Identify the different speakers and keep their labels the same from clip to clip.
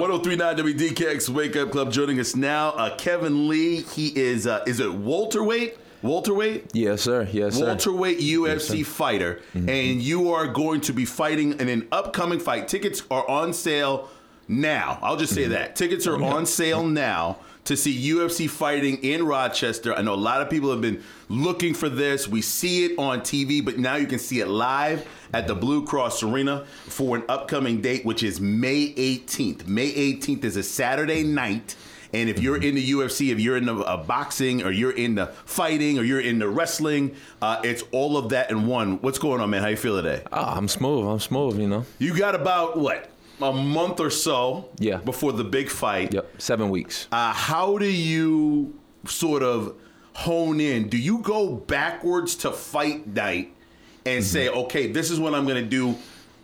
Speaker 1: 1039 WDKX Wake Up Club joining us now. Uh, Kevin Lee, he is, uh, is it welterweight? Welterweight?
Speaker 2: Yes, sir. Yes, sir.
Speaker 1: Welterweight UFC fighter.
Speaker 2: Mm-hmm.
Speaker 1: And you are going to be fighting in an upcoming fight. Tickets are on sale now. I'll just say
Speaker 2: Mm-hmm.
Speaker 1: that. Tickets are on sale now to see UFC fighting in Rochester. I know a lot of people have been looking for this. We see it on TV, but now you can see it live at the Blue Cross Arena for an upcoming date, which is May 18th. May 18th is a Saturday night. And if you're in the UFC, if you're in the uh, boxing, or you're in the fighting, or you're in the wrestling, uh, it's all of that in one. What's going on, man? How you feel today?
Speaker 2: Ah, I'm smooth. I'm smooth. You know.
Speaker 1: You got about what a month or so,
Speaker 2: Yeah.
Speaker 1: before the big fight.
Speaker 2: Yep. Seven weeks.
Speaker 1: Uh, how do you sort of hone in? Do you go backwards to fight night and say, okay, this is what I'm going to do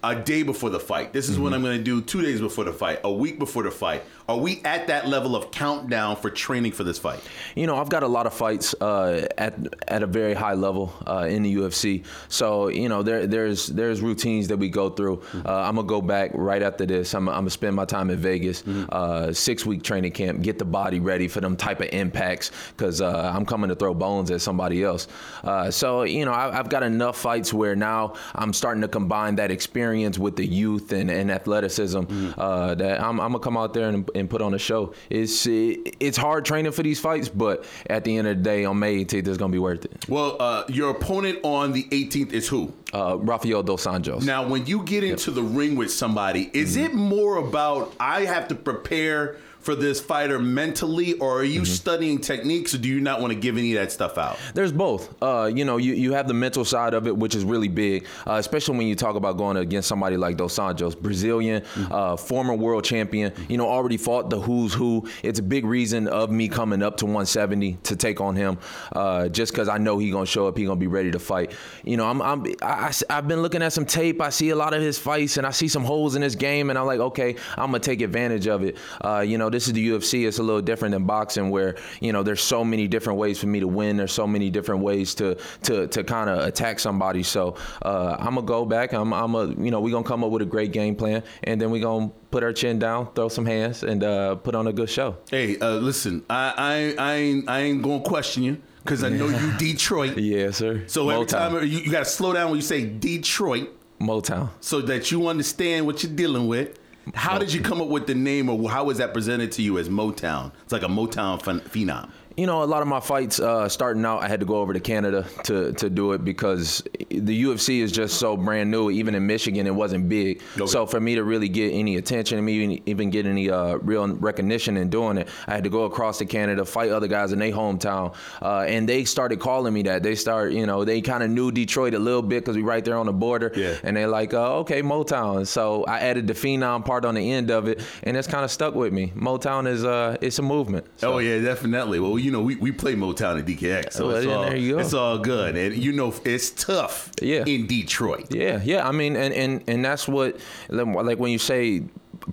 Speaker 1: a day before the fight. This is what I'm going to do two days before the fight, a week before the fight. Are we at that level of countdown for training for this fight?
Speaker 2: You know, I've got a lot of fights uh, at at a very high level uh, in the UFC. So you know, there there's there's routines that we go through. Uh, I'm gonna go back right after this. I'm, I'm gonna spend my time in Vegas, uh, six week training camp, get the body ready for them type of impacts because uh, I'm coming to throw bones at somebody else. Uh, so you know, I, I've got enough fights where now I'm starting to combine that experience with the youth and, and athleticism. Uh, that I'm, I'm gonna come out there and, and put on a show. It's it's hard training for these fights, but at the end of the day, on May 18th, it's gonna be worth it.
Speaker 1: Well, uh, your opponent on the 18th is who?
Speaker 2: Uh, Rafael dos Anjos.
Speaker 1: Now, when you get into the ring with somebody, is
Speaker 2: Mm-hmm.
Speaker 1: it more about I have to prepare for this fighter mentally, or are you
Speaker 2: Mm-hmm.
Speaker 1: studying techniques, or do you not want to give any of that stuff out?
Speaker 2: There's both. Uh, you know, you, you have the mental side of it, which is really big, uh, especially when you talk about going against somebody like Dos Anjos, Brazilian, uh, former world champion. You know, already fought the who's who. It's a big reason of me coming up to 170 to take on him, uh, just because I know he gonna show up, he gonna be ready to fight. You know, I'm, I'm I, I, have been looking at some tape. I see a lot of his fights, and I see some holes in his game, and I'm like, okay, I'm gonna take advantage of it. Uh, you know, this is the UFC. It's a little different than boxing, where you know there's so many different ways for me to win. There's so many different ways to to to kind of attack somebody. So uh, I'm gonna go back. I'm I'm a you know we gonna come up with a great game plan, and then we gonna put our chin down, throw some hands, and uh, put on a good show.
Speaker 1: Hey, uh, listen, I, I, I, ain't, I ain't gonna question you because I know you Detroit.
Speaker 2: Yeah, sir.
Speaker 1: So every
Speaker 2: Motown.
Speaker 1: time you, you got to slow down when you say Detroit,
Speaker 2: Motown.
Speaker 1: so that you understand what you're dealing with. How did you come up with the name, or how was that presented to you as Motown? It's like a Motown phen- phenom.
Speaker 2: You know, a lot of my fights uh, starting out, I had to go over to Canada to, to do it because the UFC is just so brand new. Even in Michigan, it wasn't big.
Speaker 1: Okay.
Speaker 2: So for me to really get any attention, and me even, get any uh, real recognition in doing it, I had to go across to Canada, fight other guys in their hometown, uh, and they started calling me that. They start, you know, they kind of knew Detroit a little bit because we right there on the border,
Speaker 1: Yeah.
Speaker 2: and they're like, uh, okay, Motown. So I added the phenom part on the end of it, and it's kind of stuck with me. Motown is uh, it's a movement. So-
Speaker 1: Oh yeah, definitely. Well, you know, we, we play Motown at DKX, so
Speaker 2: Well,
Speaker 1: it's all
Speaker 2: go.
Speaker 1: it's all good, and you know it's tough.
Speaker 2: Yeah.
Speaker 1: in Detroit.
Speaker 2: Yeah, yeah. I mean, and and and that's what like when you say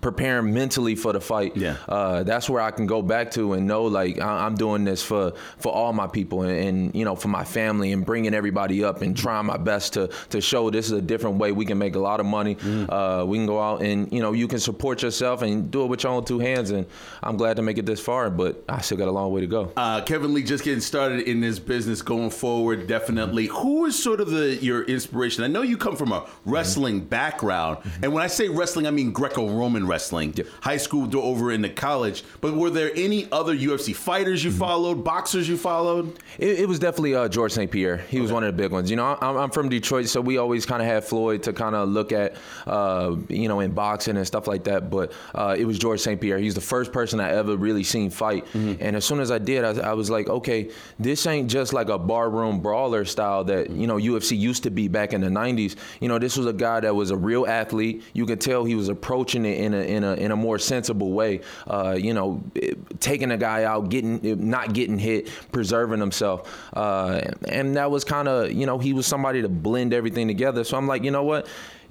Speaker 2: preparing mentally for the fight.
Speaker 1: Yeah.
Speaker 2: uh, that's where I can go back to and know like I- I'm doing this for for all my people and, and you know for my family and bringing everybody up and trying my best to to show this is a different way we can make a lot of money. Uh, we can go out and you know you can support yourself and do it with your own two hands. And I'm glad to make it this far, but I still got a long way to go.
Speaker 1: Uh, Kevin Lee just getting started in this business going forward, definitely. Who is sort of the your inspiration? I know you come from a wrestling background, and when I say wrestling, I mean Greco-Roman wrestling.
Speaker 2: Yep.
Speaker 1: High school to over into college. But were there any other UFC fighters you followed, boxers you followed?
Speaker 2: It, it was definitely uh, George St. Pierre. He was one of the big ones. You know, I'm, I'm from Detroit, so we always kind of had Floyd to kind of look at, uh, you know, in boxing and stuff like that. But uh, it was George St. Pierre. He's the first person I ever really seen fight. And as soon as I did, I, I was like, okay, this ain't just like a barroom brawler style that you know UFC used to be back in the '90s. You know, this was a guy that was a real athlete. You could tell he was approaching it in a in a in a more sensible way. Uh, you know, taking a guy out, getting not getting hit, preserving himself, uh, and that was kind of you know he was somebody to blend everything together. So I'm like, you know what?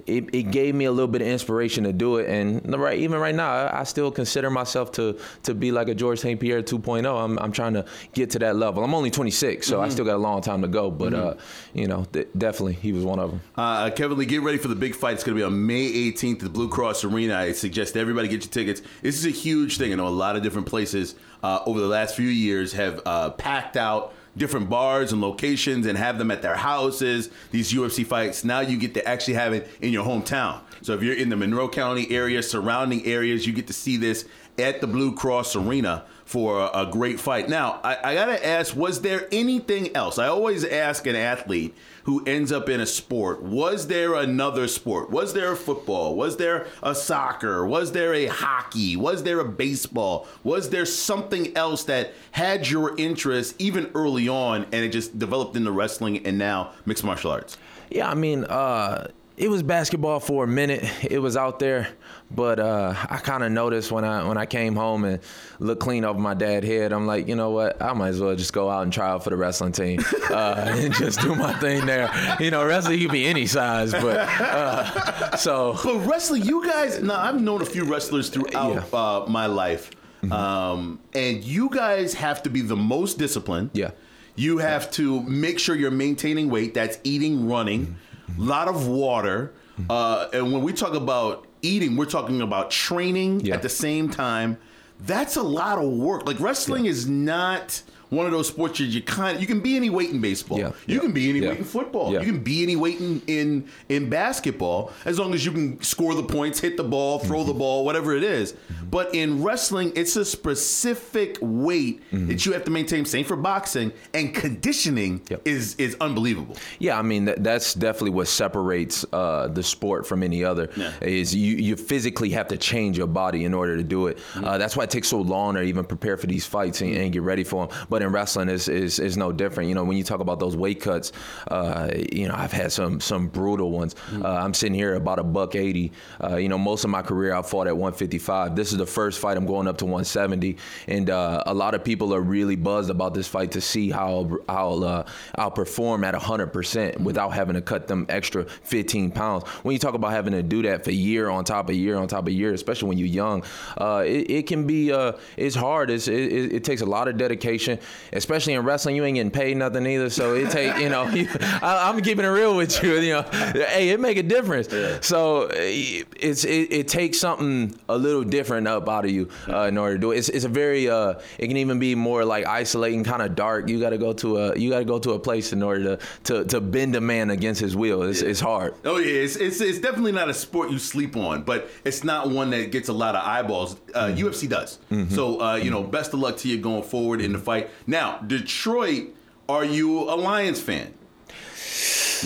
Speaker 2: It, it gave me a little bit of inspiration to do it. And right, even right now, I, I still consider myself to to be like a George St. Pierre 2.0. I'm, I'm trying to get to that level. I'm only 26, so mm-hmm. I still got a long time to go. But mm-hmm. uh, you know, th- definitely he was one of them.
Speaker 1: Uh, Kevin Lee, get ready for the big fight. It's going to be on May 18th at the Blue Cross Arena. I suggest everybody get your tickets. This is a huge thing. I know a lot of different places uh, over the last few years have uh, packed out different bars and locations and have them at their houses. These UFC fights. Now you get to actually have it in your hometown. So if you're in the Monroe County area, surrounding areas, you get to see this at the Blue Cross Arena for a, a great fight. Now, I, I got to ask, was there anything else? I always ask an athlete who ends up in a sport, was there another sport? Was there a football? Was there a soccer? Was there a hockey? Was there a baseball? Was there something else that had your interest even early on and it just developed into wrestling and now mixed martial arts?
Speaker 2: Yeah, I mean, uh, it was basketball for a minute. It was out there, but uh, I kind of noticed when I when I came home and looked clean over my dad's head. I'm like, you know what? I might as well just go out and try out for the wrestling team uh, and just do my thing there. You know, wrestling you can be any size, but uh, so.
Speaker 1: But wrestling, you guys. Now I've known a few wrestlers throughout yeah. Uh, my life, mm-hmm. um, and you guys have to be the most disciplined.
Speaker 2: Yeah.
Speaker 1: You have to make sure you're maintaining weight. That's eating, running. Mm-hmm a lot of water. Uh, and when we talk about eating, we're talking about training yeah. at the same time. That's a lot of work. Like wrestling yeah. is not one of those sports you kind of, you can be any weight in baseball. Yeah. You yeah. can be any yeah. weight in football. You can be any weight in, in in basketball as long as you can score the points, hit the ball, throw mm-hmm. the ball, whatever it is. Mm-hmm. But in wrestling, it's a specific weight mm-hmm. that you have to maintain. Same for boxing and conditioning yep. is is unbelievable.
Speaker 2: Yeah, I mean that, that's definitely what separates uh, the sport from any other. Is you you physically have to change your body in order to do it. Mm-hmm. Uh, that's why it takes so long to even prepare for these fights and, and get ready for them. But in wrestling is, is is no different. You know, when you talk about those weight cuts, uh, you know, I've had some some brutal ones. Mm. Uh, I'm sitting here about a buck eighty. Uh, you know, most of my career I fought at 155. This is the first fight I'm going up to 170, and uh, a lot of people are really buzzed about this fight to see how I'll uh, I'll perform at 100 percent without having to cut them extra 15 pounds. When you talk about having to do that for year on top of year on top of year, especially when you're young, uh, it, it, can be it's hard. It's, it, it takes a lot of dedication especially in wrestling, you ain't getting paid nothing either. So it take you know, you, I, am keeping it real with you. You know, hey, it make a difference. Yeah. So it's it, it, takes something a little different up out of you uh, in order to do it. It's, it's a very uh, it can even be more like isolating, kind of dark. You got to go to a you got to go to a place in order to, to to bend a man against his will. It's, yeah. it's hard.
Speaker 1: Oh yeah, it's, it's it's definitely not a sport you sleep on, but it's not one that gets a lot of eyeballs. Uh, mm-hmm. UFC does. Mm-hmm. So uh, you know, best of luck to you going forward in the fight. Now, Detroit, are you a Lions fan?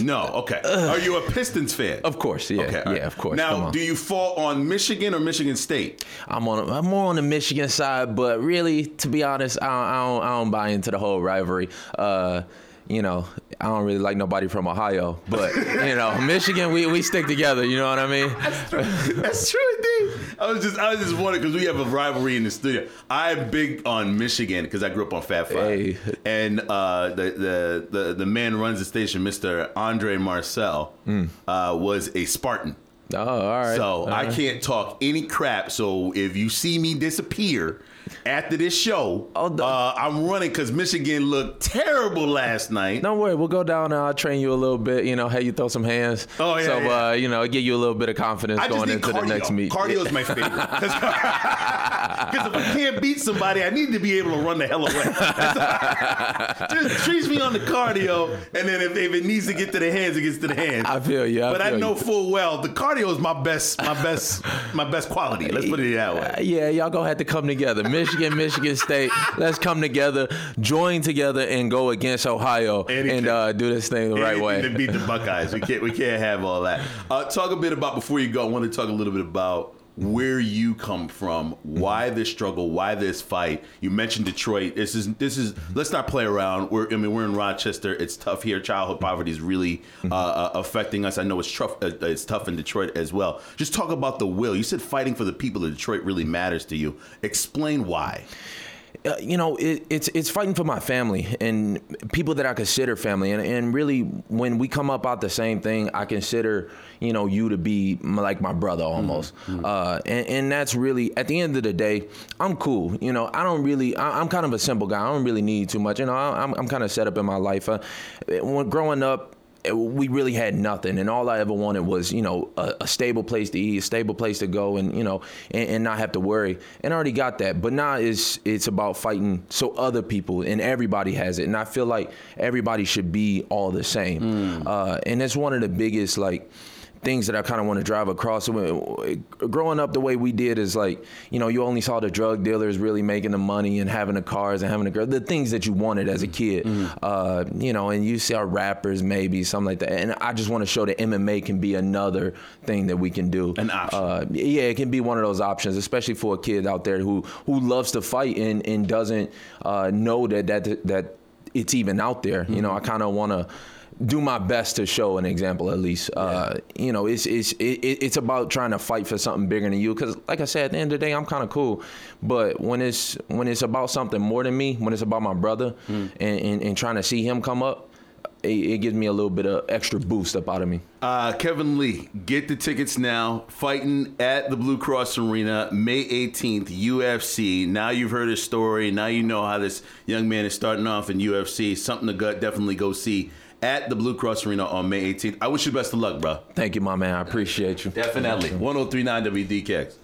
Speaker 1: No. Okay. Are you a Pistons fan?
Speaker 2: Of course. Yeah. Okay, yeah. Right. Of course.
Speaker 1: Now, do you fall on Michigan or Michigan State?
Speaker 2: I'm on. I'm more on the Michigan side, but really, to be honest, I don't. I don't, I don't buy into the whole rivalry. Uh, you know, I don't really like nobody from Ohio, but you know, Michigan, we, we stick together. You know what I mean?
Speaker 1: That's true. That's true. I was just I was just wondering because we have a rivalry in the studio. I'm big on Michigan because I grew up on Fab Five, hey. and uh, the, the the the man runs the station, Mr. Andre Marcel, mm. uh, was a Spartan.
Speaker 2: Oh, all right.
Speaker 1: So
Speaker 2: all
Speaker 1: I can't talk any crap. So if you see me disappear after this show, oh, uh, I'm running because Michigan looked terrible last night.
Speaker 2: Don't worry, we'll go down and I'll train you a little bit. You know, hey, you throw some hands. Oh yeah. So yeah. Uh, you know, give you a little bit of confidence I going into cardio. the next meet.
Speaker 1: Cardio is my favorite because if I can't beat somebody, I need to be able to run the hell away. Just treats me on the cardio, and then if, if, it needs to get to the hands, it gets to the hands.
Speaker 2: I feel you.
Speaker 1: I but
Speaker 2: feel
Speaker 1: I know
Speaker 2: you.
Speaker 1: full well the cardio is my best, my best, my best quality. Let's put it that way. Uh,
Speaker 2: yeah, y'all gonna have to come together. Michigan, Michigan State. Let's come together, join together, and go against Ohio Anything. and uh, do this thing the Anything right way.
Speaker 1: To beat the Buckeyes, we can't we can't have all that. Uh, talk a bit about before you go. I want to talk a little bit about where you come from, why this struggle, why this fight. You mentioned Detroit. This is this is. Let's not play around. We're I mean we're in Rochester. It's tough here. Childhood poverty is really uh, uh, affecting us. I know it's tough. Uh, it's tough in Detroit as well. Just talk about the will. You said fighting for the people of Detroit really matters to you. Explain why
Speaker 2: uh, you know, it, it's it's fighting for my family and people that I consider family, and, and really when we come up out the same thing, I consider you know you to be like my brother almost, mm-hmm. uh, and, and that's really at the end of the day, I'm cool. You know, I don't really, I, am kind of a simple guy. I don't really need too much. You know, I, am I'm kind of set up in my life. Uh, when growing up, we really had nothing, and all I ever wanted was, you know, a, a, stable place to eat, a stable place to go, and you know, and, and, not have to worry. And I already got that, but now it's it's about fighting so other people and everybody has it, and I feel like everybody should be all the same. Mm. Uh, and it's one of the biggest like things that I kind of want to drive across. Growing up the way we did is like, you know, you only saw the drug dealers really making the money and having the cars and having the girl, the things that you wanted as a kid, mm-hmm. uh, you know, and you see our rappers maybe something like that. And I just want to show that MMA can be another thing that we can do.
Speaker 1: An option. Uh,
Speaker 2: yeah, it can be one of those options, especially for a kid out there who who loves to fight and and doesn't uh, know that that that it's even out there. Mm-hmm. You know, I kind of want to do my best to show an example at least. Yeah. Uh, you know, it's it's it, it's about trying to fight for something bigger than you. Because, like I said, at the end of the day, I'm kind of cool. But when it's when it's about something more than me, when it's about my brother, mm. and, and, and trying to see him come up, it, it, gives me a little bit of extra boost up out of me.
Speaker 1: Uh, Kevin Lee, get the tickets now. Fighting at the Blue Cross Arena, May 18th, UFC. Now you've heard his story. Now you know how this young man is starting off in UFC. Something to gut, definitely go see at the Blue Cross Arena on May 18th. I wish you best of luck, bro.
Speaker 2: Thank you, my man. I appreciate you.
Speaker 1: Definitely. 1039 WDKX.